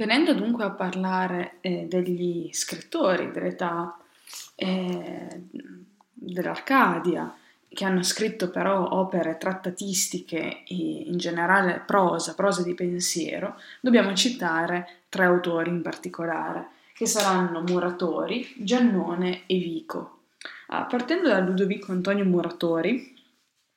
Venendo dunque a parlare eh, degli scrittori dell'età eh, dell'Arcadia, che hanno scritto però opere trattatistiche e in generale prosa, prosa di pensiero, dobbiamo citare tre autori in particolare, che saranno Muratori, Giannone e Vico. Ah, partendo da Ludovico Antonio Muratori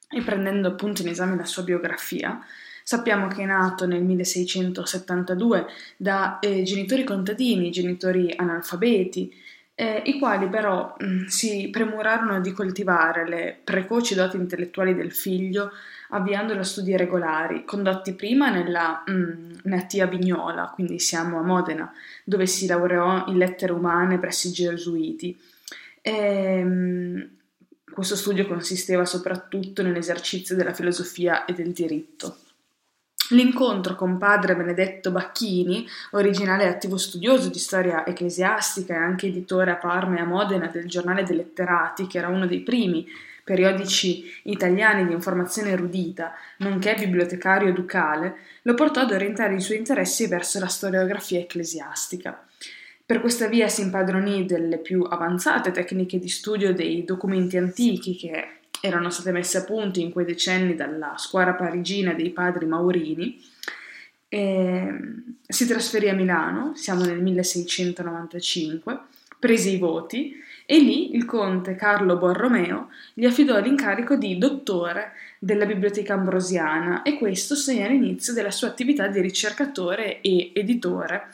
e prendendo appunto in esame la sua biografia, sappiamo che è nato nel 1672 da eh, genitori contadini, genitori analfabeti, eh, i quali però mh, mm, si premurarono di coltivare le precoci doti intellettuali del figlio avviandolo a studi regolari, condotti prima nella mh, mm, natia Vignola, quindi siamo a Modena, dove si laureò in lettere umane presso i gesuiti. E, ehm, mh, questo studio consisteva soprattutto nell'esercizio della filosofia e del diritto. L'incontro con padre Benedetto Bacchini, originale attivo studioso di storia ecclesiastica e anche editore a Parma e a Modena del giornale dei letterati, che era uno dei primi periodici italiani di informazione erudita, nonché bibliotecario ducale, lo portò ad orientare i suoi interessi verso la storiografia ecclesiastica. Per questa via si impadronì delle più avanzate tecniche di studio dei documenti antichi che erano state messe a punto in quei decenni dalla scuola parigina dei padri Maurini. E si trasferì a Milano, siamo nel 1695, prese i voti e lì il conte Carlo Borromeo gli affidò l'incarico di dottore della Biblioteca Ambrosiana e questo segna l'inizio della sua attività di ricercatore e editore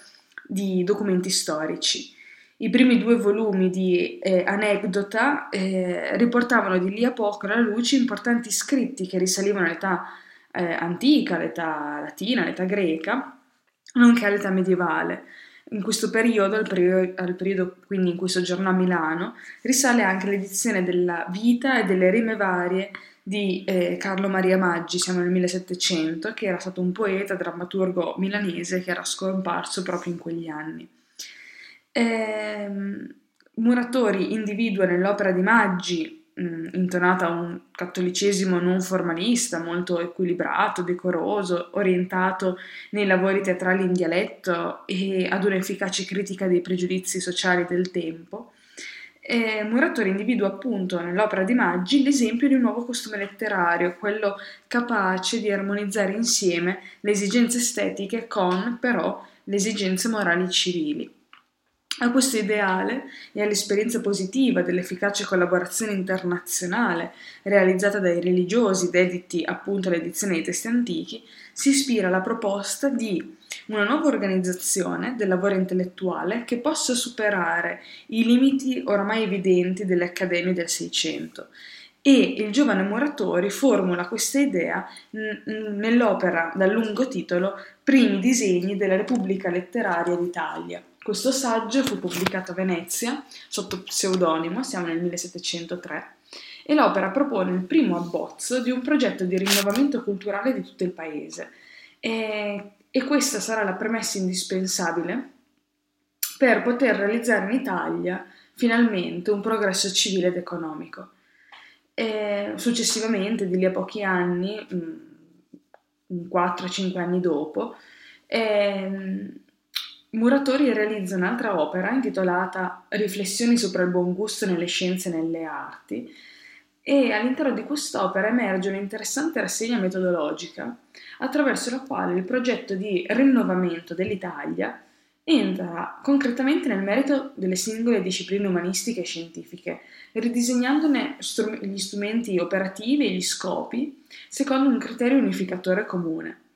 di documenti storici. I primi due volumi di eh, Anecdota eh, riportavano di lì a poco alla luce importanti scritti che risalivano all'età eh, antica, all'età latina, all'età greca, nonché all'età medievale. In questo periodo, al periodo, al periodo quindi in cui soggiornò a Milano, risale anche l'edizione della vita e delle rime varie di eh, Carlo Maria Maggi, siamo nel 1700, che era stato un poeta, drammaturgo milanese che era scomparso proprio in quegli anni. Ehm, Muratori individua nell'opera di Maggi, mh, intonata a un cattolicesimo non formalista, molto equilibrato, decoroso, orientato nei lavori teatrali in dialetto e ad un'efficace critica dei pregiudizi sociali del tempo, eh, Muratori individua appunto nell'opera di Maggi l'esempio di un nuovo costume letterario, quello capace di armonizzare insieme le esigenze estetiche con però le esigenze morali civili. A questo ideale e all'esperienza positiva dell'efficace collaborazione internazionale realizzata dai religiosi dediti appunto all'edizione dei testi antichi, si ispira la proposta di una nuova organizzazione del lavoro intellettuale che possa superare i limiti oramai evidenti delle accademie del Seicento e il giovane Muratori formula questa idea nell'opera dal lungo titolo Primi disegni della Repubblica Letteraria d'Italia. Questo saggio fu pubblicato a Venezia sotto pseudonimo, siamo nel 1703, e l'opera propone il primo abbozzo di un progetto di rinnovamento culturale di tutto il paese. E, e questa sarà la premessa indispensabile per poter realizzare in Italia finalmente un progresso civile ed economico. E successivamente, di lì a pochi anni, 4-5 anni dopo, eh, Muratori realizza un'altra opera intitolata Riflessioni sopra il buon gusto nelle scienze e nelle arti e all'interno di quest'opera emerge un'interessante rassegna metodologica attraverso la quale il progetto di rinnovamento dell'Italia entra concretamente nel merito delle singole discipline umanistiche e scientifiche, ridisegnandone gli strumenti operativi e gli scopi secondo un criterio unificatore comune.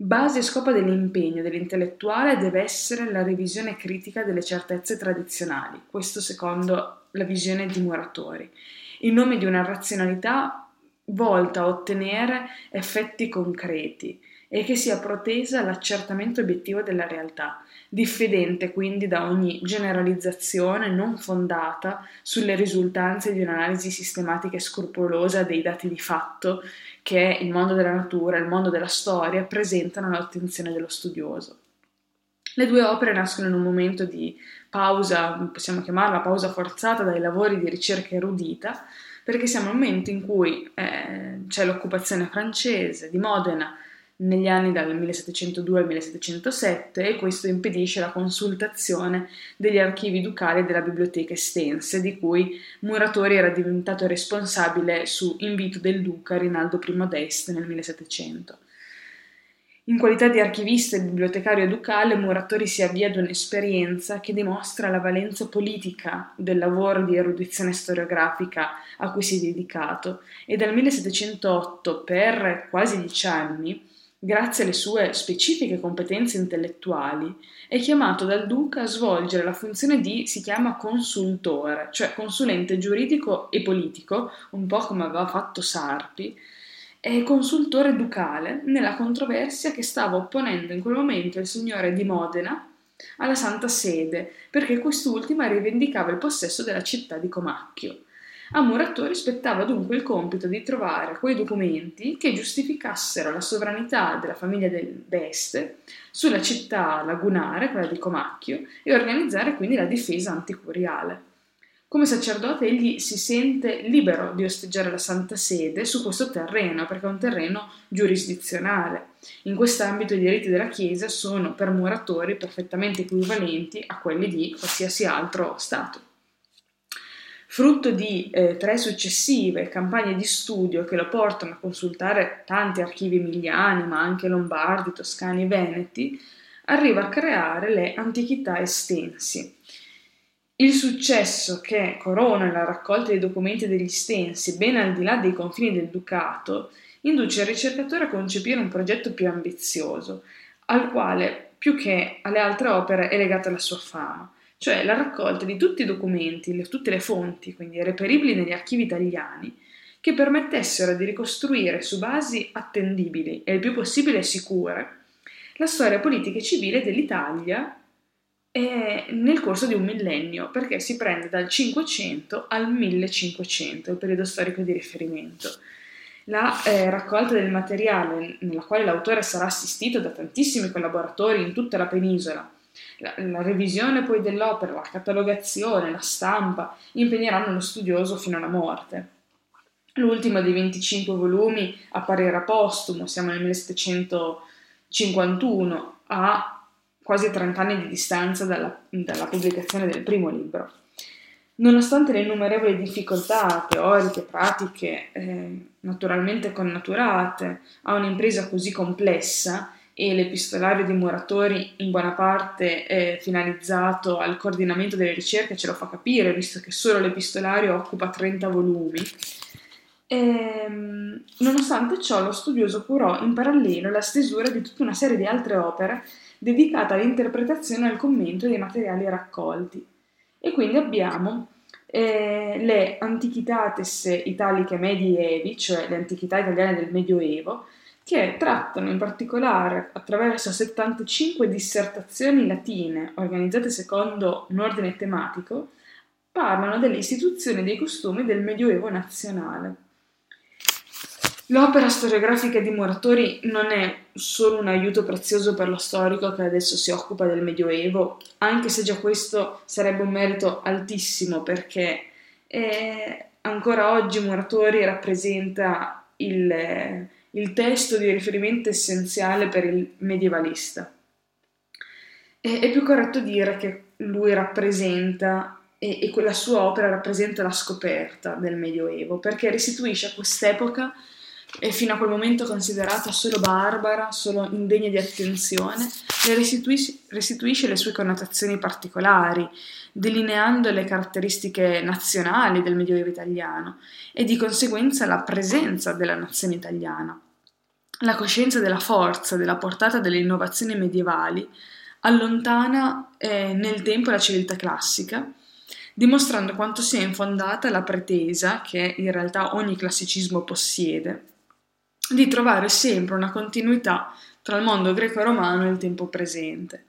Base e scopo dell'impegno dell'intellettuale deve essere la revisione critica delle certezze tradizionali, questo secondo la visione di Muratori, in nome di una razionalità volta a ottenere effetti concreti e che sia protesa all'accertamento obiettivo della realtà, diffidente quindi da ogni generalizzazione non fondata sulle risultanze di un'analisi sistematica e scrupolosa dei dati di fatto che il mondo della natura e il mondo della storia presentano all'attenzione dello studioso. Le due opere nascono in un momento di pausa, possiamo chiamarla pausa forzata dai lavori di ricerca erudita, perché siamo in un momento in cui eh, c'è l'occupazione francese di Modena negli anni dal 1702 al 1707 e questo impedisce la consultazione degli archivi ducali e della biblioteca estense, di cui Muratori era diventato responsabile su invito del duca Rinaldo I d'Este nel 1700. In qualità di archivista e bibliotecario ducale, Muratori si avvia ad un'esperienza che dimostra la valenza politica del lavoro di erudizione storiografica a cui si è dedicato e dal 1708 per quasi dieci anni grazie alle sue specifiche competenze intellettuali, è chiamato dal duca a svolgere la funzione di, si chiama consultore, cioè consulente giuridico e politico, un po' come aveva fatto Sarpi, e consultore ducale nella controversia che stava opponendo in quel momento il signore di Modena alla Santa Sede, perché quest'ultima rivendicava il possesso della città di Comacchio. A Muratori spettava dunque il compito di trovare quei documenti che giustificassero la sovranità della famiglia del d'Este sulla città lagunare, quella di Comacchio, e organizzare quindi la difesa anticuriale. Come sacerdote egli si sente libero di osteggiare la Santa Sede su questo terreno, perché è un terreno giurisdizionale. In quest'ambito i diritti della Chiesa sono per muratori perfettamente equivalenti a quelli di qualsiasi altro Stato. Frutto di eh, tre successive campagne di studio che lo portano a consultare tanti archivi emiliani, ma anche lombardi, toscani e veneti, arriva a creare le antichità estensi. Il successo che corona la raccolta dei documenti degli stensi, ben al di là dei confini del ducato, induce il ricercatore a concepire un progetto più ambizioso, al quale, più che alle altre opere, è legata la sua fama cioè la raccolta di tutti i documenti, le, tutte le fonti, quindi reperibili negli archivi italiani, che permettessero di ricostruire su basi attendibili e il più possibile sicure la storia politica e civile dell'Italia eh, nel corso di un millennio, perché si prende dal 500 al 1500, il periodo storico di riferimento. La eh, raccolta del materiale, nella quale l'autore sarà assistito da tantissimi collaboratori in tutta la penisola, la, la, revisione poi dell'opera, la catalogazione, la stampa impegneranno lo studioso fino alla morte. L'ultimo dei 25 volumi apparirà postumo, siamo nel 1751, a quasi 30 anni di distanza dalla, dalla pubblicazione del primo libro. Nonostante le innumerevoli difficoltà teoriche, pratiche, eh, naturalmente connaturate a un'impresa così complessa, e l'epistolario di Muratori in buona parte è finalizzato al coordinamento delle ricerche, ce lo fa capire, visto che solo l'epistolario occupa 30 volumi. E, ehm, nonostante ciò, lo studioso curò in parallelo la stesura di tutta una serie di altre opere dedicate all'interpretazione e al commento dei materiali raccolti. E quindi abbiamo eh, le Antiquitates Italiche Medievi, cioè le antichità italiane del Medioevo, che trattano in particolare attraverso 75 dissertazioni latine organizzate secondo un ordine tematico, parlano delle istituzioni e dei costumi del Medioevo nazionale. L'opera storiografica di Muratori non è solo un aiuto prezioso per lo storico che adesso si occupa del Medioevo, anche se già questo sarebbe un merito altissimo perché eh, ancora oggi Muratori rappresenta il, il testo di riferimento essenziale per il medievalista. E, è più corretto dire che lui rappresenta e, e quella sua opera rappresenta la scoperta del Medioevo, perché restituisce a quest'epoca e fino a quel momento considerata solo barbara, solo indegna di attenzione, le restituisce, restituisce le sue connotazioni particolari, delineando le caratteristiche nazionali del Medioevo italiano e di conseguenza la presenza della nazione italiana. La coscienza della forza, della portata delle innovazioni medievali allontana eh, nel tempo la civiltà classica, dimostrando quanto sia infondata la pretesa, che in realtà ogni classicismo possiede, di trovare sempre una continuità tra il mondo greco-romano e il tempo presente.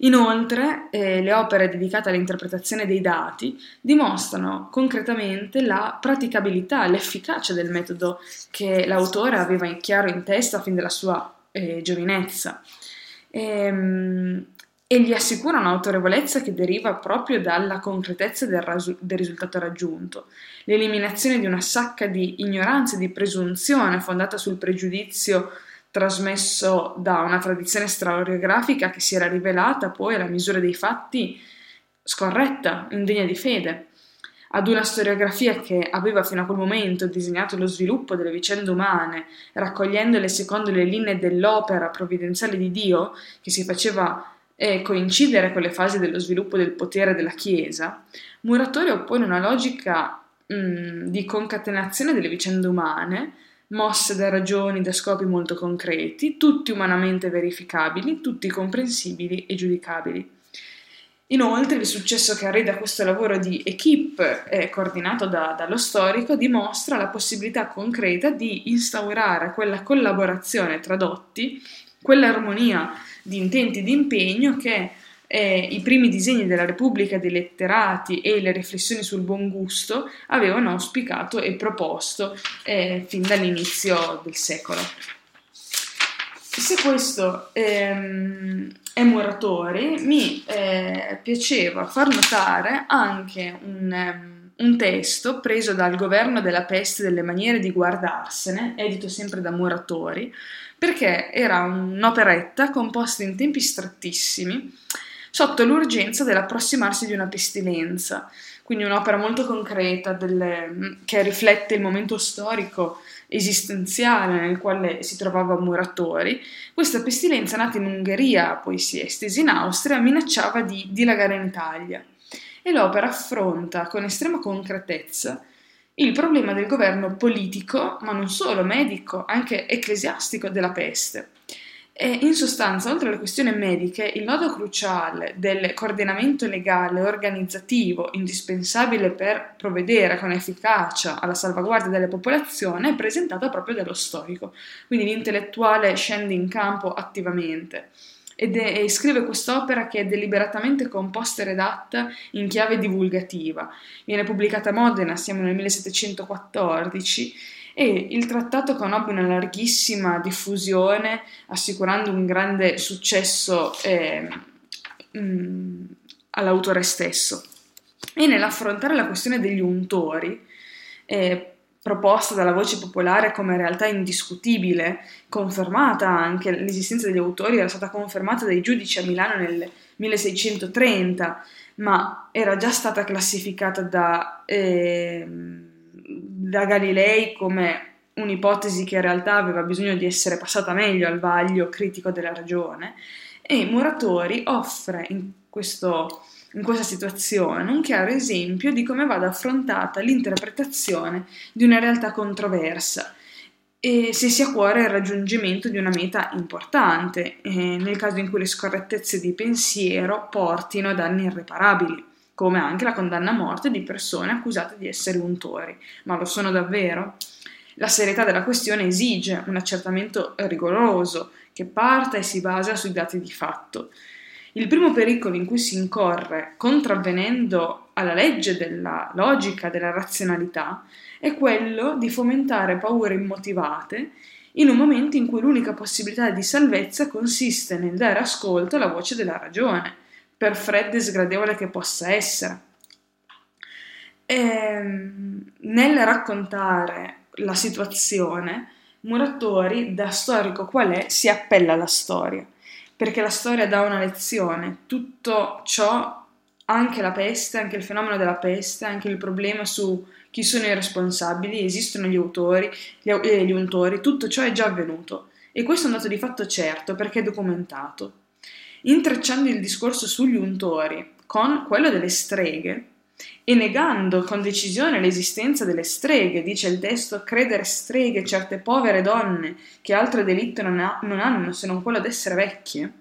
Inoltre, eh, le opere dedicate all'interpretazione dei dati dimostrano concretamente la praticabilità, l'efficacia del metodo che l'autore aveva in chiaro in testa fin dalla sua eh, giovinezza. E, ehm, e gli assicura un'autorevolezza che deriva proprio dalla concretezza del, rasu- del, risultato raggiunto, l'eliminazione di una sacca di ignoranza e di presunzione fondata sul pregiudizio trasmesso da una tradizione storiografica che si era rivelata poi alla misura dei fatti scorretta, indegna di fede, ad una storiografia che aveva fino a quel momento disegnato lo sviluppo delle vicende umane, raccogliendole secondo le linee dell'opera provvidenziale di Dio, che si faceva eh, coincidere con le fasi dello sviluppo del potere della Chiesa, Muratori oppone una logica mh, mm, di concatenazione delle vicende umane, mosse da ragioni, da scopi molto concreti, tutti umanamente verificabili, tutti comprensibili e giudicabili. Inoltre il successo che arriva da questo lavoro di equipe eh, coordinato da, dallo storico dimostra la possibilità concreta di instaurare quella collaborazione tra dotti, quell'armonia di intenti e di impegno che eh, i primi disegni della Repubblica dei letterati e le riflessioni sul buon gusto avevano auspicato e proposto eh, fin dall'inizio del secolo. Se questo ehm, è Muratori, mi eh, piaceva far notare anche un, um, un, testo preso dal Governo della peste delle maniere di guardarsene, edito sempre da Muratori, perché era un'operetta composta in tempi strettissimi sotto l'urgenza dell'approssimarsi di una pestilenza. Quindi un'opera molto concreta delle, che riflette il momento storico esistenziale nel quale si trovava Muratori. Questa pestilenza nata in Ungheria, poi si è estesa in Austria, minacciava di dilagare in Italia. E l'opera affronta con estrema concretezza il problema del governo politico, ma non solo medico, anche ecclesiastico della peste. E in sostanza, oltre alle questioni mediche, il nodo cruciale del coordinamento legale e organizzativo indispensabile per provvedere con efficacia alla salvaguardia della popolazione è presentato proprio dallo storico. Quindi l'intellettuale scende in campo attivamente ed è, e scrive quest'opera che è deliberatamente composta e redatta in chiave divulgativa. Viene pubblicata a Modena, siamo nel 1714 e il trattato conobbe una larghissima diffusione, assicurando un grande successo eh, mh, mm, all'autore stesso. E nell'affrontare la questione degli untori, eh, proposta dalla voce popolare come realtà indiscutibile, confermata anche l'esistenza degli autori, era stata confermata dai giudici a Milano nel 1630, ma era già stata classificata da... Eh, da Galilei come un'ipotesi che in realtà aveva bisogno di essere passata meglio al vaglio critico della ragione, e Muratori offre in, questo, in questa situazione un chiaro esempio di come vada affrontata l'interpretazione di una realtà controversa e se si ha a cuore il raggiungimento di una meta importante, eh, nel caso in cui le scorrettezze di pensiero portino a danni irreparabili come anche la condanna a morte di persone accusate di essere untori. Ma lo sono davvero? La serietà della questione esige un accertamento rigoroso che parta e si basa sui dati di fatto. Il primo pericolo in cui si incorre, contravvenendo alla legge della logica, della razionalità, è quello di fomentare paure immotivate in un momento in cui l'unica possibilità di salvezza consiste nel dare ascolto alla voce della ragione per fredda e sgradevole che possa essere. E, ehm, nel raccontare la situazione, Muratori, da storico qual è, si appella alla storia, perché la storia dà una lezione. Tutto ciò, anche la peste, anche il fenomeno della peste, anche il problema su chi sono i responsabili, esistono gli autori, gli, eh, gli untori, tutto ciò è già avvenuto. E questo è un dato di fatto certo perché è documentato intrecciando il discorso sugli untori con quello delle streghe e negando con decisione l'esistenza delle streghe, dice il testo, credere streghe certe povere donne che altro delitto non, ha, non hanno se non quello d'essere vecchie.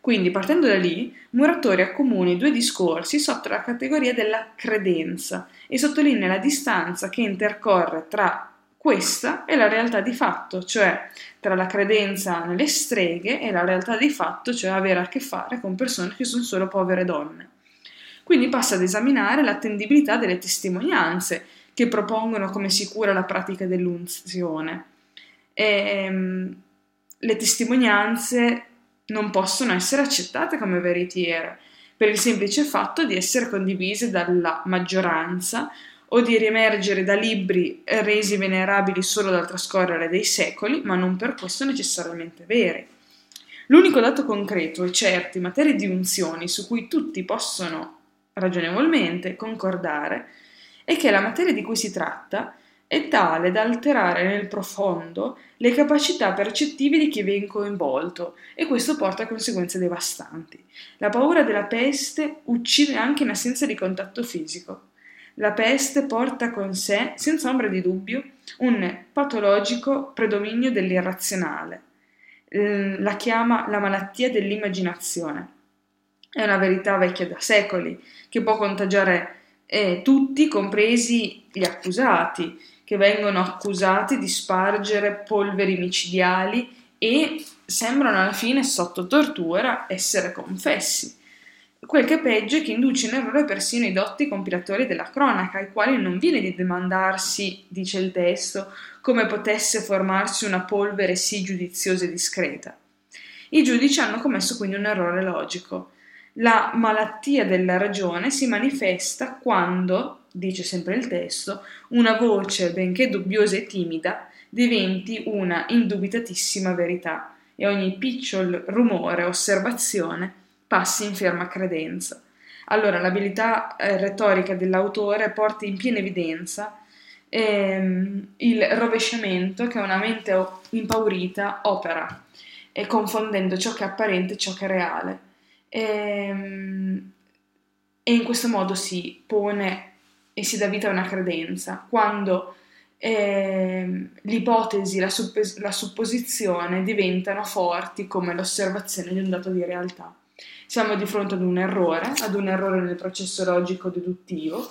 Quindi, partendo da lì, Muratori accomuna i due discorsi sotto la categoria della credenza e sottolinea la distanza che intercorre tra questa è la realtà di fatto, cioè tra la credenza nelle streghe e la realtà di fatto, cioè avere a che fare con persone che sono solo povere donne. Quindi passa ad esaminare l'attendibilità delle testimonianze che propongono come sicura la pratica dell'unzione. E, ehm, le testimonianze non possono essere accettate come veritiere per il semplice fatto di essere condivise dalla maggioranza o di riemergere da libri resi venerabili solo dal trascorrere dei secoli, ma non per questo necessariamente veri. L'unico dato concreto e certo in materia di unzioni su cui tutti possono ragionevolmente concordare è che la materia di cui si tratta è tale da alterare nel profondo le capacità percettive di chi viene coinvolto e questo porta a conseguenze devastanti. La paura della peste uccide anche in assenza di contatto fisico. La peste porta con sé, senza ombra di dubbio, un patologico predominio dell'irrazionale. La chiama la malattia dell'immaginazione. È una verità vecchia da secoli, che può contagiare eh, tutti, compresi gli accusati, che vengono accusati di spargere polveri micidiali e sembrano alla fine sotto tortura essere confessi. Quel che è peggio è che induce in errore persino i dotti compilatori della cronaca, ai quali non viene di domandarsi, dice il testo, come potesse formarsi una polvere sì giudiziosa e discreta. I giudici hanno commesso quindi un errore logico. La malattia della ragione si manifesta quando, dice sempre il testo, una voce, benché dubbiosa e timida, diventi una indubitatissima verità e ogni picciol rumore, osservazione, passi in ferma credenza. Allora l'abilità eh, retorica dell'autore porta in piena evidenza ehm, il rovesciamento che una mente impaurita opera, confondendo ciò che è apparente e ciò che è reale. E, ehm, e in questo modo si pone e si dà vita a una credenza, quando eh, l'ipotesi, la, suppos- la supposizione diventano forti come l'osservazione di un dato di realtà. Siamo di fronte ad un errore, ad un errore nel processo logico-deduttivo,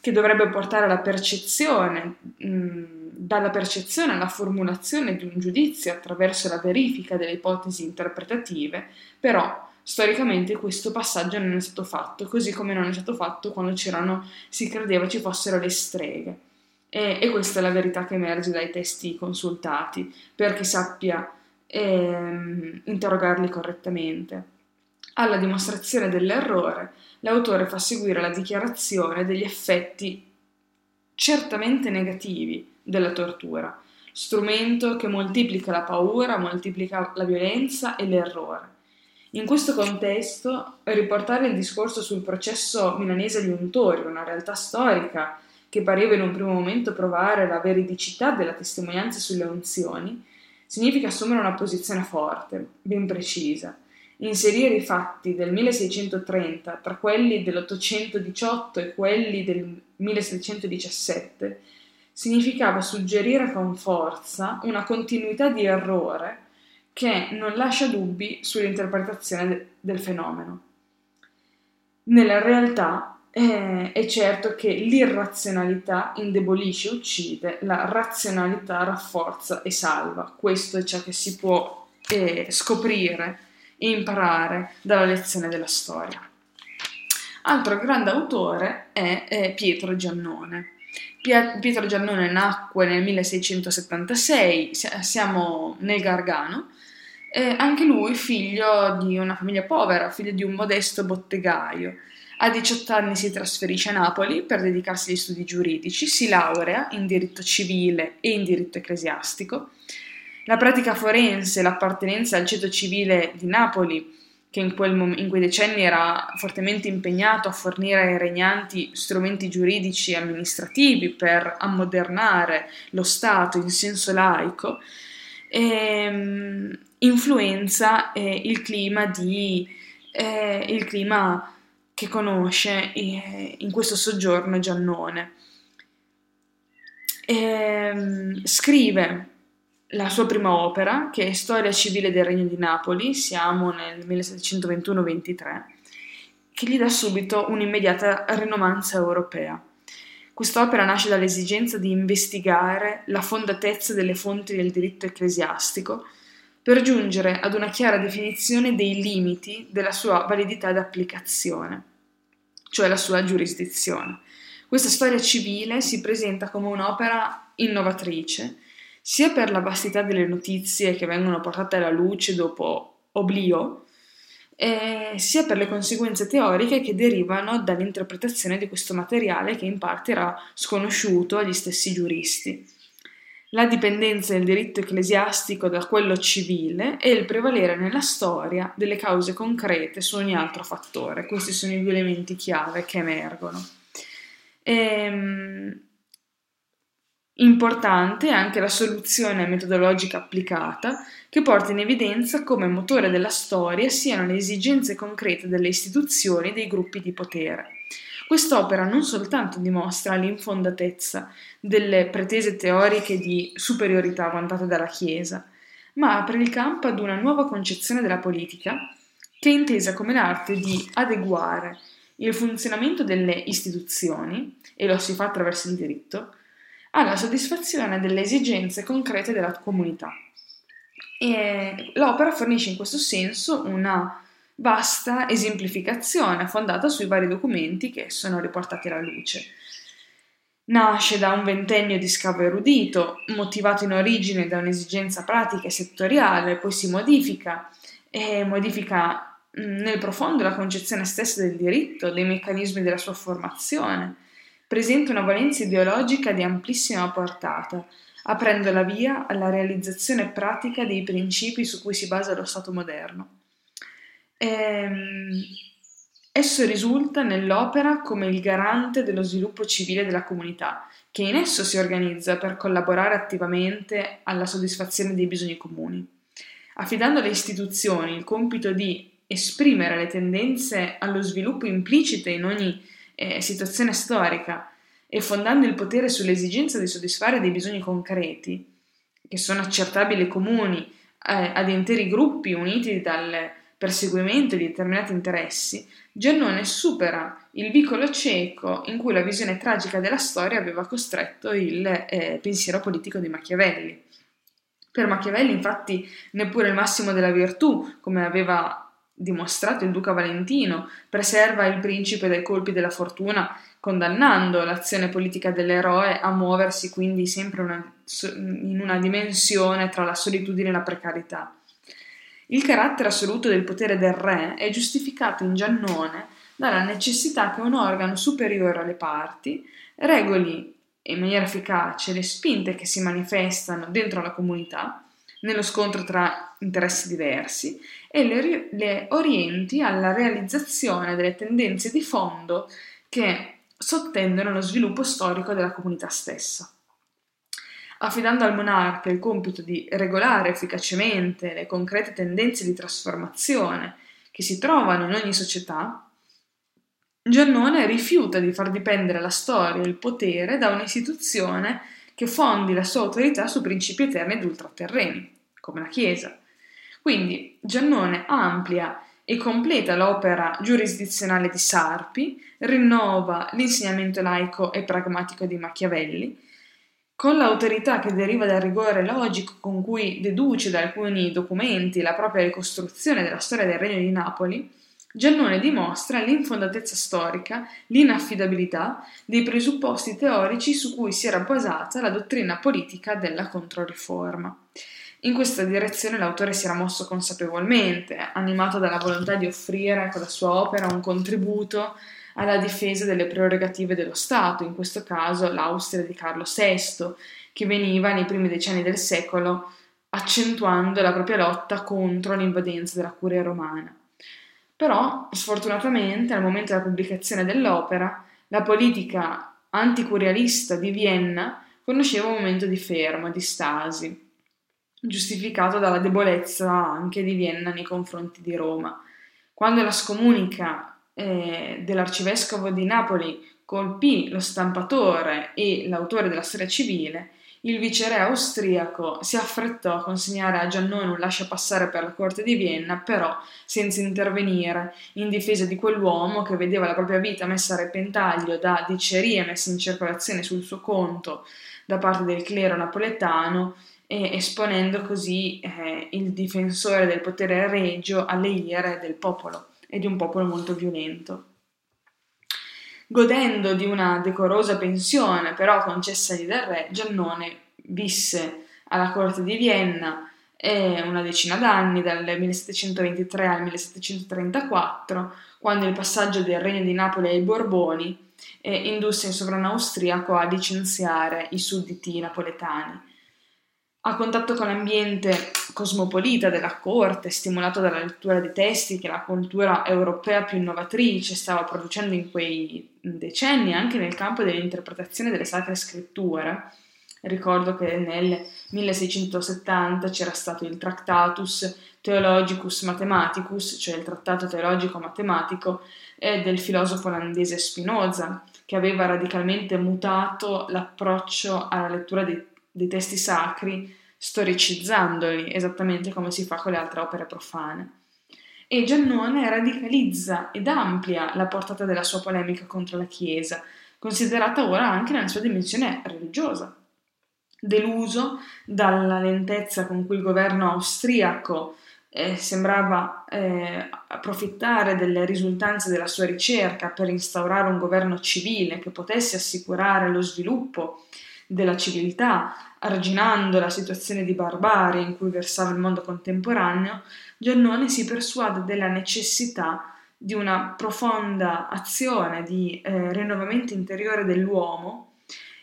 che dovrebbe portare alla percezione, mh, dalla percezione alla formulazione di un giudizio attraverso la verifica delle ipotesi interpretative, però storicamente questo passaggio non è stato fatto, così come non è stato fatto quando si credeva ci fossero le streghe. E, e questa è la verità che emerge dai testi consultati, per chi sappia ehm, interrogarli correttamente. Alla dimostrazione dell'errore, l'autore fa seguire la dichiarazione degli effetti certamente negativi della tortura, strumento che moltiplica la paura, moltiplica la violenza e l'errore. In questo contesto, riportare il discorso sul processo milanese di Untorio, una realtà storica che pareva in un primo momento provare la veridicità della testimonianza sulle unzioni, significa assumere una posizione forte, ben precisa. Inserire i fatti del 1630 tra quelli dell'818 e quelli del 1717 significava suggerire con forza una continuità di errore che non lascia dubbi sull'interpretazione del fenomeno. Nella realtà eh, è certo che l'irrazionalità indebolisce e uccide, la razionalità rafforza e salva. Questo è ciò che si può eh, scoprire e imparare dalla lezione della storia. Altro grande autore è eh, Pietro Giannone. Pietro Giannone nacque nel 1676, siamo nel Gargano, eh, anche lui figlio di una famiglia povera, figlio di un modesto bottegaio. A 18 anni si trasferisce a Napoli per dedicarsi agli studi giuridici, si laurea in diritto civile e in diritto ecclesiastico. La pratica forense, l'appartenenza al ceto civile di Napoli, che in, mom- in quei decenni era fortemente impegnato a fornire ai regnanti strumenti giuridici e amministrativi per ammodernare lo Stato in senso laico, ehm, influenza eh, il clima di eh, il clima che conosce eh, in questo soggiorno Giannone. Ehm, scrive la sua prima opera, che è Storia civile del Regno di Napoli, siamo nel 1721-23, che gli dà subito un'immediata rinomanza europea. Quest'opera nasce dall'esigenza di investigare la fondatezza delle fonti del diritto ecclesiastico per giungere ad una chiara definizione dei limiti della sua validità d'applicazione, cioè la sua giurisdizione. Questa storia civile si presenta come un'opera innovatrice, sia per la vastità delle notizie che vengono portate alla luce dopo oblio, eh, sia per le conseguenze teoriche che derivano dall'interpretazione di questo materiale che in parte era sconosciuto agli stessi giuristi. La dipendenza del diritto ecclesiastico da quello civile e il prevalere nella storia delle cause concrete su ogni altro fattore. Questi sono i due elementi chiave che emergono. Ehm, Importante è anche la soluzione metodologica applicata, che porta in evidenza come motore della storia siano le esigenze concrete delle istituzioni e dei gruppi di potere. Quest'opera non soltanto dimostra l'infondatezza delle pretese teoriche di superiorità vantate dalla Chiesa, ma apre il campo ad una nuova concezione della politica che è intesa come l'arte di adeguare il funzionamento delle istituzioni, e lo si fa attraverso il diritto, alla soddisfazione delle esigenze concrete della comunità. E l'opera fornisce in questo senso una vasta esemplificazione fondata sui vari documenti che sono riportati alla luce. Nasce da un ventennio di scavo erudito, motivato in origine da un'esigenza pratica e settoriale, poi si modifica e modifica nel profondo la concezione stessa del diritto, dei meccanismi della sua formazione, presenta una valenza ideologica di amplissima portata, aprendo la via alla realizzazione pratica dei principi su cui si basa lo Stato moderno. Ehm, esso risulta nell'opera come il garante dello sviluppo civile della comunità, che in esso si organizza per collaborare attivamente alla soddisfazione dei bisogni comuni. Affidando alle istituzioni il compito di esprimere le tendenze allo sviluppo implicite in ogni eh, situazione storica e fondando il potere sull'esigenza di soddisfare dei bisogni concreti, che sono accertabili comuni eh, ad interi gruppi uniti dal perseguimento di determinati interessi, Giannone supera il vicolo cieco in cui la visione tragica della storia aveva costretto il eh, pensiero politico di Machiavelli. Per Machiavelli, infatti, neppure il massimo della virtù, come aveva dimostrato il duca Valentino, preserva il principe dai colpi della fortuna, condannando l'azione politica dell'eroe a muoversi quindi sempre una, in una dimensione tra la solitudine e la precarietà. Il carattere assoluto del potere del re è giustificato in Giannone dalla necessità che un organo superiore alle parti regoli in maniera efficace le spinte che si manifestano dentro la comunità nello scontro tra interessi diversi e le, le orienti alla realizzazione delle tendenze di fondo che sottendono lo sviluppo storico della comunità stessa. Affidando al monarca il compito di regolare efficacemente le concrete tendenze di trasformazione che si trovano in ogni società, Giannone rifiuta di far dipendere la storia e il potere da un'istituzione che fondi la sua autorità su principi eterni ed ultraterreni, come la Chiesa. Quindi Giannone amplia e completa l'opera giurisdizionale di Sarpi, rinnova l'insegnamento laico e pragmatico di Machiavelli, con l'autorità che deriva dal rigore logico con cui deduce da alcuni documenti la propria ricostruzione della storia del Regno di Napoli, Giannone dimostra l'infondatezza storica, l'inaffidabilità dei presupposti teorici su cui si era basata la dottrina politica della Controriforma. In questa direzione l'autore si era mosso consapevolmente, animato dalla volontà di offrire con la sua opera un contributo alla difesa delle prerogative dello Stato, in questo caso l'Austria di Carlo VI, che veniva nei primi decenni del secolo accentuando la propria lotta contro l'invadenza della curia romana. Però, sfortunatamente, al momento della pubblicazione dell'opera, la politica anticurialista di Vienna conosceva un momento di fermo, di stasi giustificato dalla debolezza anche di Vienna nei confronti di Roma. Quando la scomunica eh, dell'arcivescovo di Napoli colpì lo stampatore e l'autore della storia civile, il viceré austriaco si affrettò a consegnare a Giannone un lasciapassare per la corte di Vienna, però senza intervenire in difesa di quell'uomo che vedeva la propria vita messa a repentaglio da dicerie messe in circolazione sul suo conto da parte del clero napoletano esponendo così eh, il difensore del potere regio alle ire del popolo e di un popolo molto violento. Godendo di una decorosa pensione però concessagli dal re, Giannone visse alla corte di Vienna eh, una decina d'anni, dal 1723 al 1734, quando il passaggio del Regno di Napoli ai Borboni eh, indusse il sovrano austriaco a licenziare i sudditi napoletani. A contatto con l'ambiente cosmopolita della corte, stimolato dalla lettura di testi che la cultura europea più innovatrice stava producendo in quei decenni anche nel campo dell'interpretazione delle sacre scritture, Ricordo che nel 1670 c'era stato il Tractatus Theologicus Mathematicus, cioè il trattato teologico matematico del filosofo olandese Spinoza, che aveva radicalmente mutato l'approccio alla lettura dei, dei testi sacri, storicizzandoli, esattamente come si fa con le altre opere profane. E Giannone radicalizza ed amplia la portata della sua polemica contro la Chiesa, considerata ora anche nella sua dimensione religiosa deluso dalla lentezza con cui il governo austriaco eh, sembrava eh, approfittare delle risultanze della sua ricerca per instaurare un governo civile che potesse assicurare lo sviluppo della civiltà, arginando la situazione di barbarie in cui versava il mondo contemporaneo, Giannone si persuade della necessità di una profonda azione di eh, rinnovamento interiore dell'uomo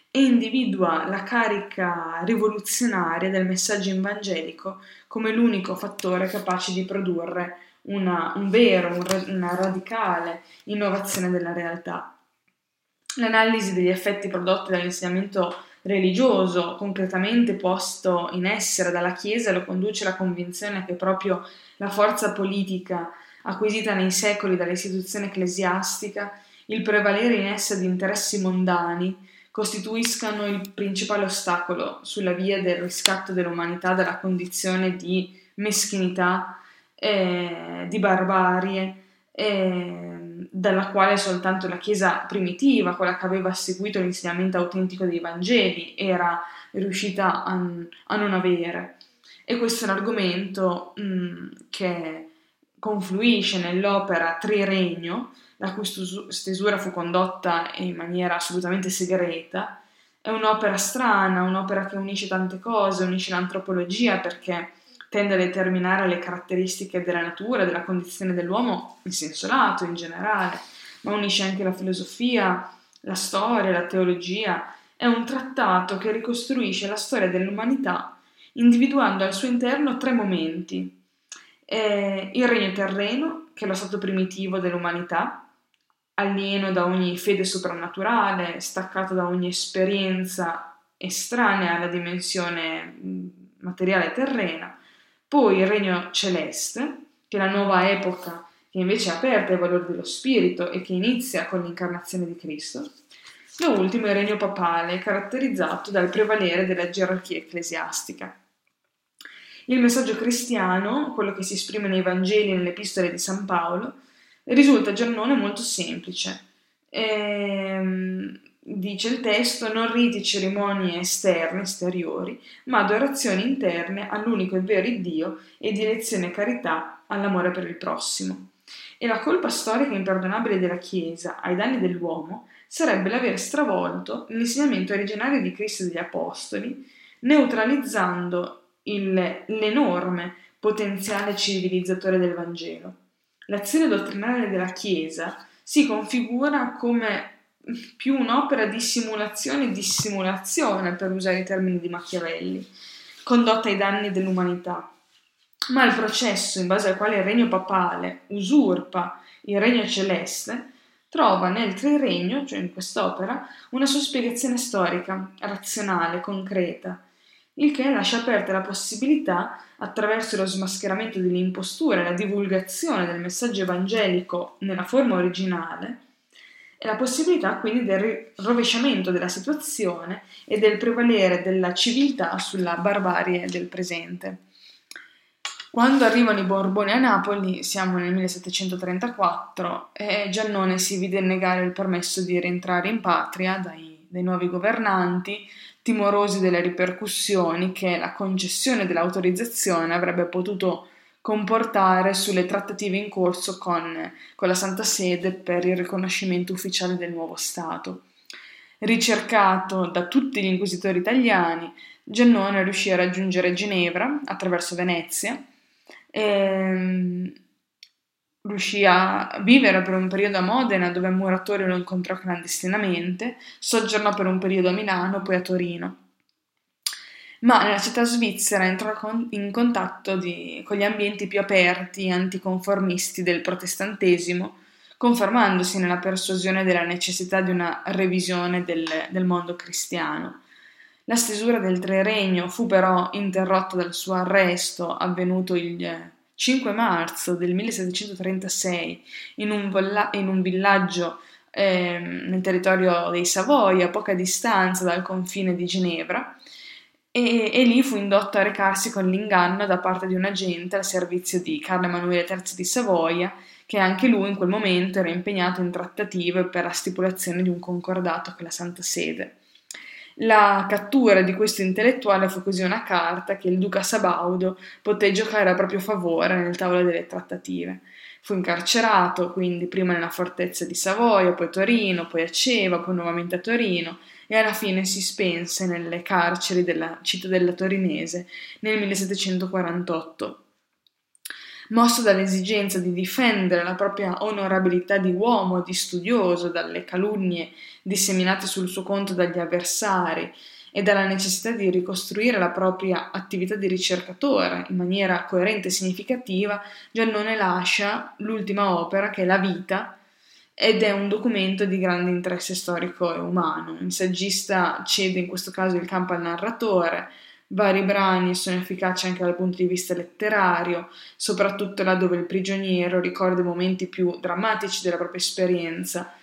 e individua la carica rivoluzionaria del messaggio evangelico come l'unico fattore capace di produrre una, un vero, una radicale innovazione della realtà. L'analisi degli effetti prodotti dall'insegnamento religioso concretamente posto in essere dalla Chiesa lo conduce alla convinzione che proprio la forza politica acquisita nei secoli dall'istituzione ecclesiastica, il prevalere in essa di interessi mondani, costituiscano il principale ostacolo sulla via del riscatto dell'umanità dalla condizione di meschinità, eh, di barbarie, eh, dalla quale soltanto la Chiesa primitiva, quella che aveva seguito l'insegnamento autentico dei Vangeli, era riuscita a, a non avere. E questo è un argomento mh, che confluisce nell'opera Triregno, la cui stesura fu condotta in maniera assolutamente segreta. È un'opera strana, un'opera che unisce tante cose, unisce l'antropologia perché tende a determinare le caratteristiche della natura, della condizione dell'uomo in senso lato, in generale, ma unisce anche la filosofia, la storia, la teologia. È un trattato che ricostruisce la storia dell'umanità individuando al suo interno tre momenti. Eh, il regno terreno, che è lo stato primitivo dell'umanità, alieno da ogni fede soprannaturale, staccato da ogni esperienza estranea alla dimensione materiale terrena, poi il regno celeste, che è la nuova epoca che invece è aperta ai valori dello spirito e che inizia con l'incarnazione di Cristo, da ultimo il regno papale, caratterizzato dal prevalere della gerarchia ecclesiastica. Il messaggio cristiano, quello che si esprime nei Vangeli e nelle epistole di San Paolo, risulta Giannone molto semplice. Ehm, dice il testo, non riti cerimonie esterne, esteriori, ma adorazioni interne all'unico e vero Dio e direzione e carità all'amore per il prossimo. E la colpa storica imperdonabile della Chiesa ai danni dell'uomo sarebbe l'aver stravolto l'insegnamento originario di Cristo e degli Apostoli, neutralizzando il, l'enorme potenziale civilizzatore del Vangelo. L'azione dottrinale della Chiesa si configura come più un'opera di simulazione e dissimulazione, per usare i termini di Machiavelli, condotta ai danni dell'umanità. Ma il processo in base al quale il regno papale usurpa il regno celeste trova nel triregno, cioè in quest'opera, una sua spiegazione storica, razionale, concreta, il che lascia aperta la possibilità, attraverso lo smascheramento dell'impostura e la divulgazione del messaggio evangelico nella forma originale, e la possibilità quindi del rovesciamento della situazione e del prevalere della civiltà sulla barbarie del presente. Quando arrivano i Borboni a Napoli, siamo nel 1734, e Giannone si vide negare il permesso di rientrare in patria dai, dai nuovi governanti, timorosi delle ripercussioni che la concessione dell'autorizzazione avrebbe potuto comportare sulle trattative in corso con, con, la Santa Sede per il riconoscimento ufficiale del nuovo Stato. Ricercato da tutti gli inquisitori italiani, Giannone riuscì a raggiungere Ginevra attraverso Venezia, e, ehm, riuscì a vivere per un periodo a Modena dove Muratori lo incontrò clandestinamente, soggiornò per un periodo a Milano, poi a Torino. Ma nella città svizzera entrò in contatto di, con gli ambienti più aperti anticonformisti del protestantesimo, confermandosi nella persuasione della necessità di una revisione del, del mondo cristiano. La stesura del Tre Regno fu però interrotta dal suo arresto avvenuto il 5 marzo del 1736 in un, vola- in un villaggio eh, nel territorio dei Savoia, a poca distanza dal confine di Ginevra, e, e, lì fu indotto a recarsi con l'inganno da parte di un agente al servizio di Carlo Emanuele III di Savoia, che anche lui in quel momento era impegnato in trattative per la stipulazione di un concordato con la Santa Sede. La cattura di questo intellettuale fu così una carta che il duca Sabaudo poté giocare a proprio favore nel tavolo delle trattative. Fu incarcerato quindi prima nella fortezza di Savoia, poi Torino, poi a Ceva, poi nuovamente a Torino e alla fine si spense nelle carceri della cittadella torinese nel 1748 mosso dall'esigenza di difendere la propria onorabilità di uomo e di studioso dalle calunnie disseminate sul suo conto dagli avversari e dalla necessità di ricostruire la propria attività di ricercatore in maniera coerente e significativa, Giannone lascia l'ultima opera che è La vita ed è un documento di grande interesse storico e umano. Il saggista cede in questo caso il campo al narratore, Vari brani sono efficaci anche dal punto di vista letterario, soprattutto laddove il prigioniero ricorda i momenti più drammatici della propria esperienza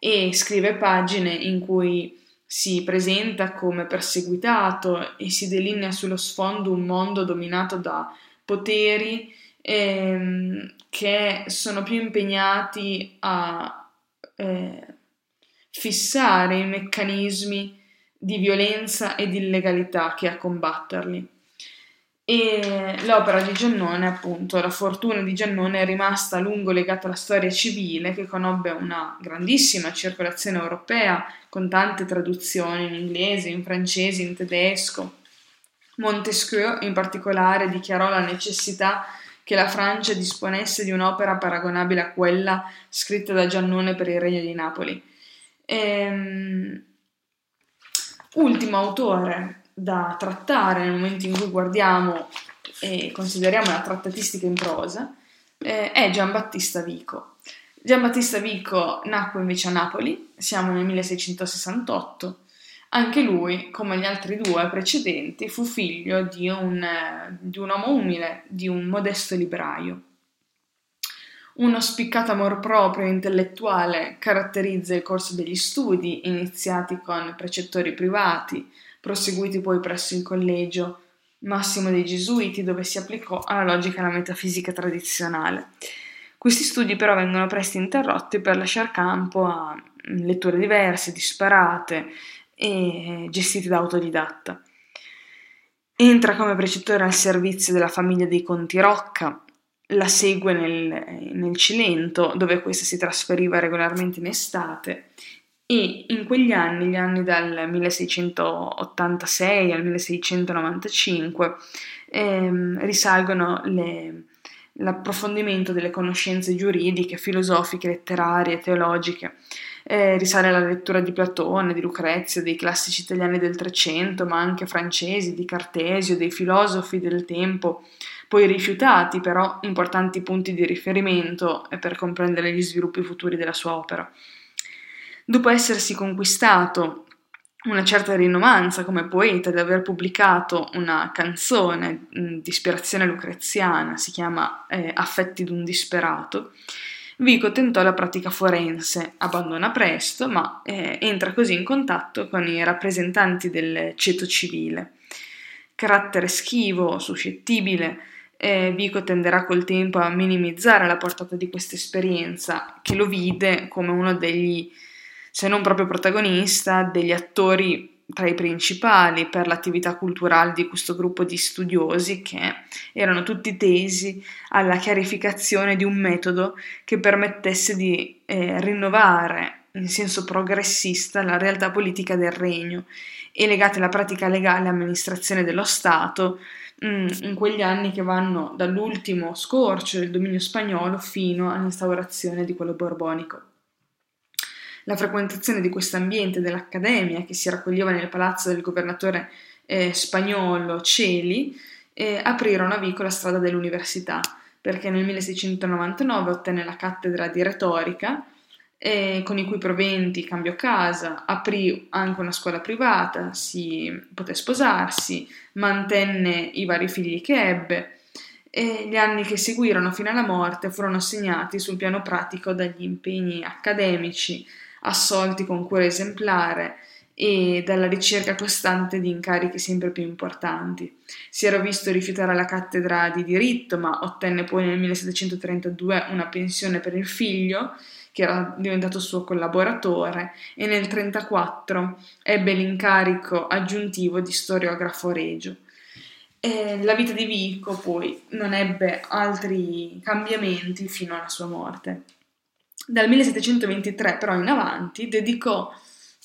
e scrive pagine in cui si presenta come perseguitato e si delinea sullo sfondo un mondo dominato da poteri ehm, che sono più impegnati a eh, fissare i meccanismi di violenza e di illegalità che a combatterli. E l'opera di Giannone, appunto, la fortuna di Giannone è rimasta a lungo legata alla storia civile che conobbe una grandissima circolazione europea con tante traduzioni in inglese, in francese, in tedesco. Montesquieu in particolare dichiarò la necessità che la Francia disponesse di un'opera paragonabile a quella scritta da Giannone per il Regno di Napoli. Ehm, Ultimo autore da trattare nel momento in cui guardiamo e consideriamo la trattatistica in prosa eh, è Giambattista Vico. Giambattista Vico nacque invece a Napoli, siamo nel 1668. Anche lui, come gli altri due precedenti, fu figlio di un, di un uomo umile, di un modesto libraio. Uno spiccato amor proprio intellettuale caratterizza il corso degli studi, iniziati con precettori privati, proseguiti poi presso il collegio Massimo dei Gesuiti, dove si applicò alla logica e alla metafisica tradizionale. Questi studi però vengono presto interrotti per lasciare campo a letture diverse, disparate e gestite da autodidatta. Entra come precettore al servizio della famiglia dei Conti Rocca, la segue nel, nel Cilento, dove questa si trasferiva regolarmente in estate, e in quegli anni, gli anni dal 1686 al 1695, ehm, risalgono le, l'approfondimento delle conoscenze giuridiche, filosofiche, letterarie, teologiche. Eh, risale alla lettura di Platone, di Lucrezia, dei classici italiani del Trecento, ma anche francesi, di Cartesio, dei filosofi del tempo poi rifiutati però importanti punti di riferimento per comprendere gli sviluppi futuri della sua opera. Dopo essersi conquistato una certa rinomanza come poeta ed aver pubblicato una canzone di ispirazione lucreziana, si chiama eh, Affetti d'un disperato, Vico tentò la pratica forense, abbandona presto, ma eh, entra così in contatto con i rappresentanti del ceto civile. Carattere schivo, suscettibile, eh, Vico tenderà col tempo a minimizzare la portata di questa esperienza, che lo vide come uno degli, se non proprio protagonista, degli attori tra i principali per l'attività culturale di questo gruppo di studiosi che erano tutti tesi alla chiarificazione di un metodo che permettesse di eh, rinnovare in senso progressista la realtà politica del regno e legate alla pratica legale e amministrazione dello Stato mm, in quegli anni che vanno dall'ultimo scorcio del dominio spagnolo fino all'instaurazione di quello borbonico. La frequentazione di questo ambiente dell'Accademia, che si raccoglieva nel palazzo del governatore eh, spagnolo Celi, eh, aprirono a Vico la strada dell'università, perché nel 1699 ottenne la cattedra di retorica e con i cui proventi cambiò casa, aprì anche una scuola privata, si poté sposarsi, mantenne i vari figli che ebbe e gli anni che seguirono fino alla morte furono segnati sul piano pratico dagli impegni accademici assolti con cura esemplare e dalla ricerca costante di incarichi sempre più importanti. Si era visto rifiutare la cattedra di diritto, ma ottenne poi nel 1732 una pensione per il figlio che era diventato suo collaboratore, e nel 1934 ebbe l'incarico aggiuntivo di storiografo regio. E la vita di Vico poi non ebbe altri cambiamenti fino alla sua morte. Dal 1723 però in avanti dedicò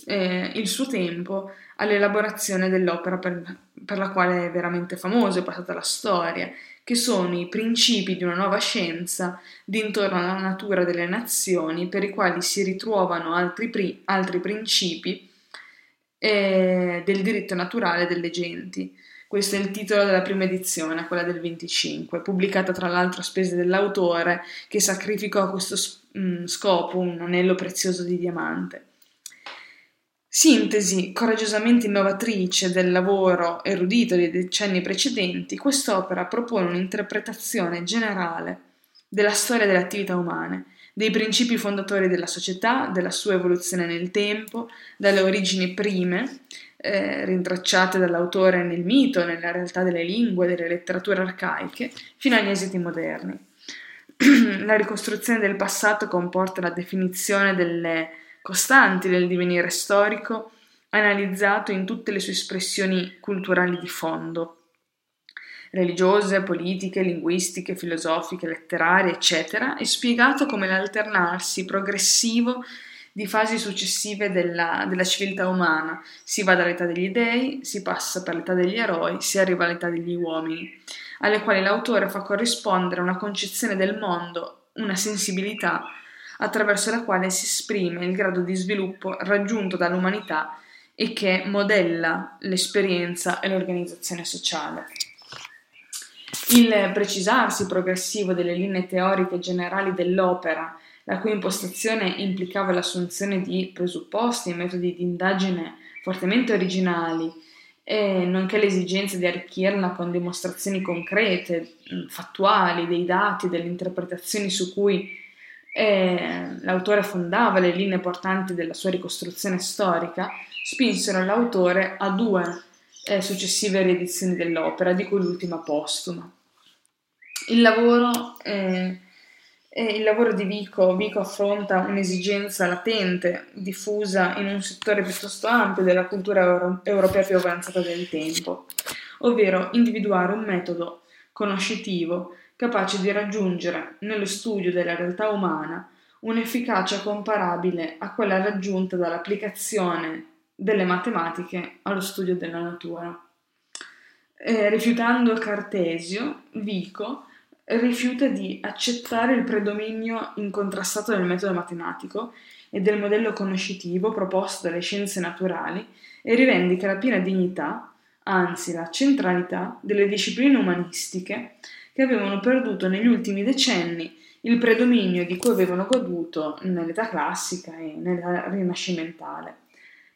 eh, il suo tempo all'elaborazione dell'opera per, per la quale è veramente famoso, è passata la storia, che sono i principi di una nuova scienza dintorno alla natura delle nazioni, per i quali si ritrovano altri, pri- altri principi eh, del diritto naturale delle genti. Questo è il titolo della prima edizione, quella del 25, pubblicata tra l'altro a spese dell'autore che sacrificò a questo mm, scopo un anello prezioso di diamante. Sintesi coraggiosamente innovatrice del lavoro erudito dei decenni precedenti, quest'opera propone un'interpretazione generale della storia delle attività umane, dei principi fondatori della società, della sua evoluzione nel tempo, dalle origini prime, eh, rintracciate dall'autore nel mito, nella realtà delle lingue, delle letterature arcaiche, fino agli esiti moderni. la ricostruzione del passato comporta la definizione delle costanti del divenire storico, analizzato in tutte le sue espressioni culturali di fondo, religiose, politiche, linguistiche, filosofiche, letterarie, eccetera, e spiegato come l'alternarsi progressivo di fasi successive della, della, civiltà umana. Si va dall'età degli dei, si passa per l'età degli eroi, si arriva all'età degli uomini, alle quali l'autore fa corrispondere una concezione del mondo, una sensibilità attraverso la quale si esprime il grado di sviluppo raggiunto dall'umanità e che modella l'esperienza e l'organizzazione sociale. Il precisarsi progressivo delle linee teoriche generali dell'opera, la cui impostazione implicava l'assunzione di presupposti e metodi di indagine fortemente originali, e nonché l'esigenza di arricchirla con dimostrazioni concrete, fattuali, dei dati, delle interpretazioni su cui e l'autore fondava le linee portanti della sua ricostruzione storica, spinsero l'autore a due eh, successive riedizioni dell'opera, di cui l'ultima postuma. Il lavoro, eh, il lavoro di Vico, Vico affronta un'esigenza latente, diffusa in un settore piuttosto ampio della cultura euro- europea più avanzata del tempo, ovvero individuare un metodo conoscitivo capace di raggiungere, nello studio della realtà umana, un'efficacia comparabile a quella raggiunta dall'applicazione delle matematiche allo studio della natura. Eh, rifiutando Cartesio, Vico rifiuta di accettare il predominio incontrastato del metodo matematico e del modello conoscitivo proposto dalle scienze naturali e rivendica la piena dignità, anzi la centralità, delle discipline umanistiche che avevano perduto negli ultimi decenni il predominio di cui avevano goduto nell'età classica e nella rinascimentale.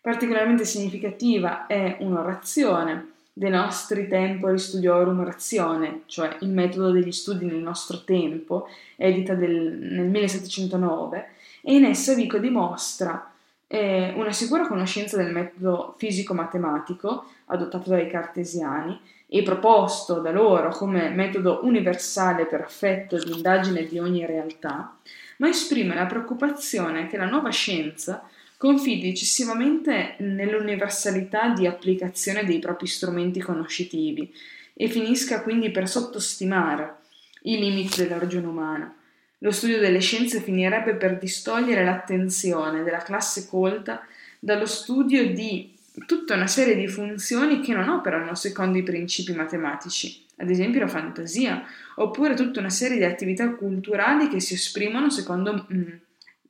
Particolarmente significativa è un'orazione De nostri tempori studiorum ratione, cioè il metodo degli studi nel nostro tempo, edita del, nel 1709, e in essa Vico dimostra eh, una sicura conoscenza del metodo fisico-matematico adottato dai cartesiani e proposto da loro come metodo universale perfetto di indagine di ogni realtà, ma esprime la preoccupazione che la nuova scienza confidi eccessivamente nell'universalità di applicazione dei propri strumenti conoscitivi e finisca quindi per sottostimare i limiti della ragione umana. Lo studio delle scienze finirebbe per distogliere l'attenzione della classe colta dallo studio di tutta una serie di funzioni che non operano secondo i principi matematici, ad esempio la fantasia, oppure tutta una serie di attività culturali che si esprimono secondo, mm,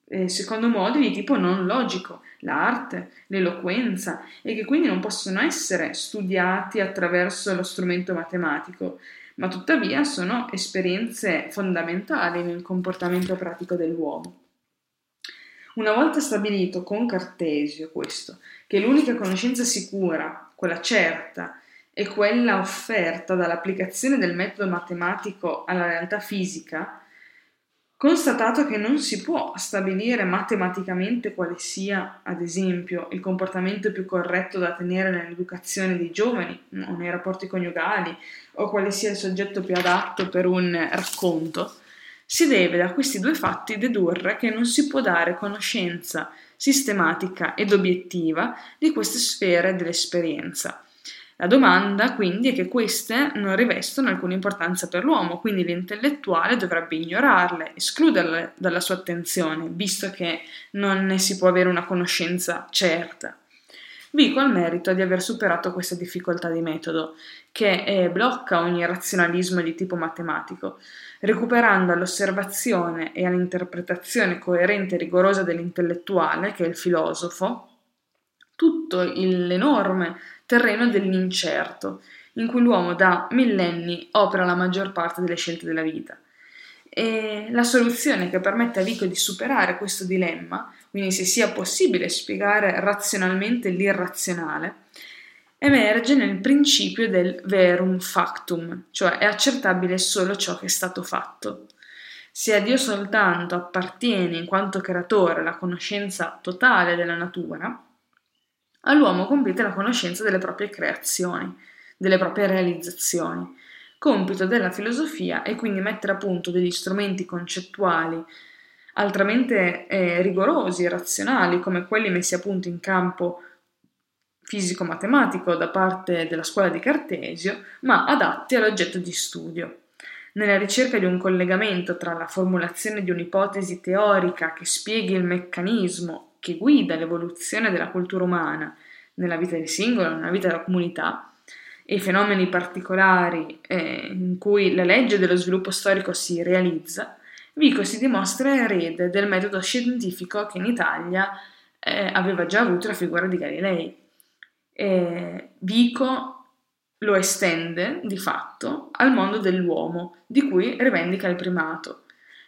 eh, secondo modi di tipo non logico, l'arte, l'eloquenza, e che quindi non possono essere studiati attraverso lo strumento matematico, ma tuttavia sono esperienze fondamentali nel comportamento pratico dell'uomo. Una volta stabilito con Cartesio questo, che l'unica conoscenza sicura, quella certa, è quella offerta dall'applicazione del metodo matematico alla realtà fisica, Constatato che non si può stabilire matematicamente quale sia, ad esempio, il comportamento più corretto da tenere nell'educazione dei giovani o nei rapporti coniugali, o quale sia il soggetto più adatto per un racconto, si deve da questi due fatti dedurre che non si può dare conoscenza sistematica ed obiettiva di queste sfere dell'esperienza la domanda quindi è che queste non rivestono alcuna importanza per l'uomo, quindi l'intellettuale dovrebbe ignorarle, escluderle dalla sua attenzione, visto che non ne si può avere una conoscenza certa. Vico ha il merito di aver superato questa difficoltà di metodo, che eh, blocca ogni razionalismo di tipo matematico, recuperando all'osservazione e all'interpretazione coerente e rigorosa dell'intellettuale, che è il filosofo, tutto l'enorme terreno dell'incerto, in cui l'uomo da millenni opera la maggior parte delle scelte della vita. E la soluzione che permette a Vico di superare questo dilemma, quindi se sia possibile spiegare razionalmente l'irrazionale, emerge nel principio del verum factum, cioè è accertabile solo ciò che è stato fatto. Se a Dio soltanto appartiene in quanto creatore la conoscenza totale della natura, all'uomo compete la conoscenza delle proprie creazioni, delle proprie realizzazioni. Compito della filosofia è quindi mettere a punto degli strumenti concettuali altramente eh, rigorosi e razionali come quelli messi a punto in campo fisico-matematico da parte della scuola di Cartesio, ma adatti all'oggetto di studio. Nella ricerca di un collegamento tra la formulazione di un'ipotesi teorica che spieghi il meccanismo che guida l'evoluzione della cultura umana nella vita del singolo, nella vita della comunità, e i fenomeni particolari eh, in cui la legge dello sviluppo storico si realizza, Vico si dimostra erede del metodo scientifico che in Italia eh, aveva già avuto la figura di Galilei. E Vico lo estende di fatto al mondo dell'uomo, di cui rivendica il primato.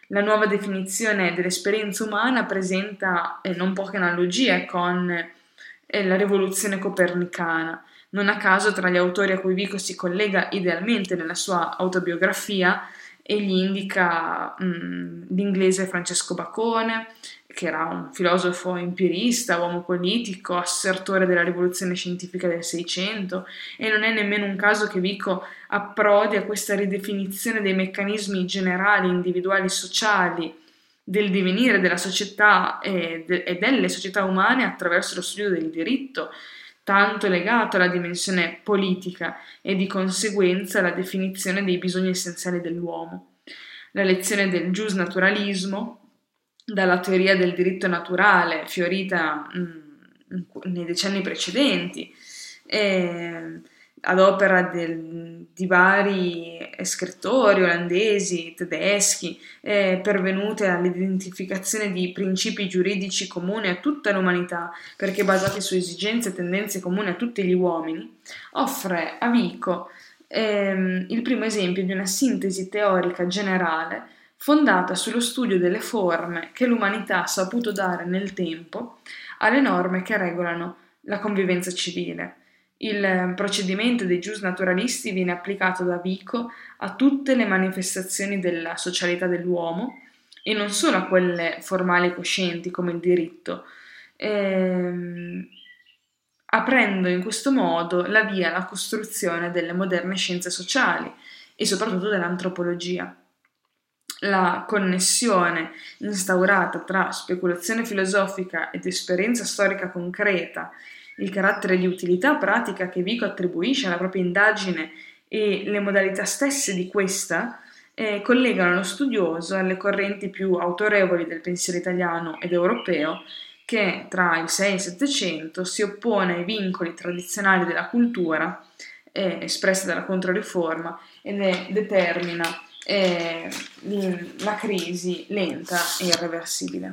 La nuova definizione dell'esperienza umana presenta eh, non poche analogie con eh, la rivoluzione copernicana. Non a caso tra gli autori a cui Vico si collega idealmente nella sua autobiografia, egli indica mh, mm, l'inglese Francesco Bacone, che era un filosofo empirista, uomo politico, assertore della rivoluzione scientifica del Seicento, e non è nemmeno un caso che Vico approdi a questa ridefinizione dei meccanismi generali, individuali, sociali del divenire della società e, de- e delle società umane attraverso lo studio del diritto, tanto legato alla dimensione politica e di conseguenza alla definizione dei bisogni essenziali dell'uomo. La lezione del giusnaturalismo, dalla teoria del diritto naturale fiorita mh, mm, nei decenni precedenti, eh, ad opera del, di vari scrittori olandesi, tedeschi, eh, pervenute all'identificazione di principi giuridici comuni a tutta l'umanità, perché basati su esigenze e tendenze comuni a tutti gli uomini, offre a Vico ehm, il primo esempio di una sintesi teorica generale fondata sullo studio delle forme che l'umanità ha saputo dare nel tempo alle norme che regolano la convivenza civile. Il procedimento dei giusnaturalisti viene applicato da Vico a tutte le manifestazioni della socialità dell'uomo e non solo a quelle formali e coscienti come il diritto, ehm, aprendo in questo modo la via alla costruzione delle moderne scienze sociali e soprattutto dell'antropologia. La connessione instaurata tra speculazione filosofica ed esperienza storica concreta, il carattere di utilità pratica che Vico attribuisce alla propria indagine e le modalità stesse di questa, e collegano lo studioso alle correnti più autorevoli del pensiero italiano ed europeo che tra il 6 e il 700 si oppone ai vincoli tradizionali della cultura eh, espressi dalla Controriforma e ne determina eh, la crisi lenta e irreversibile.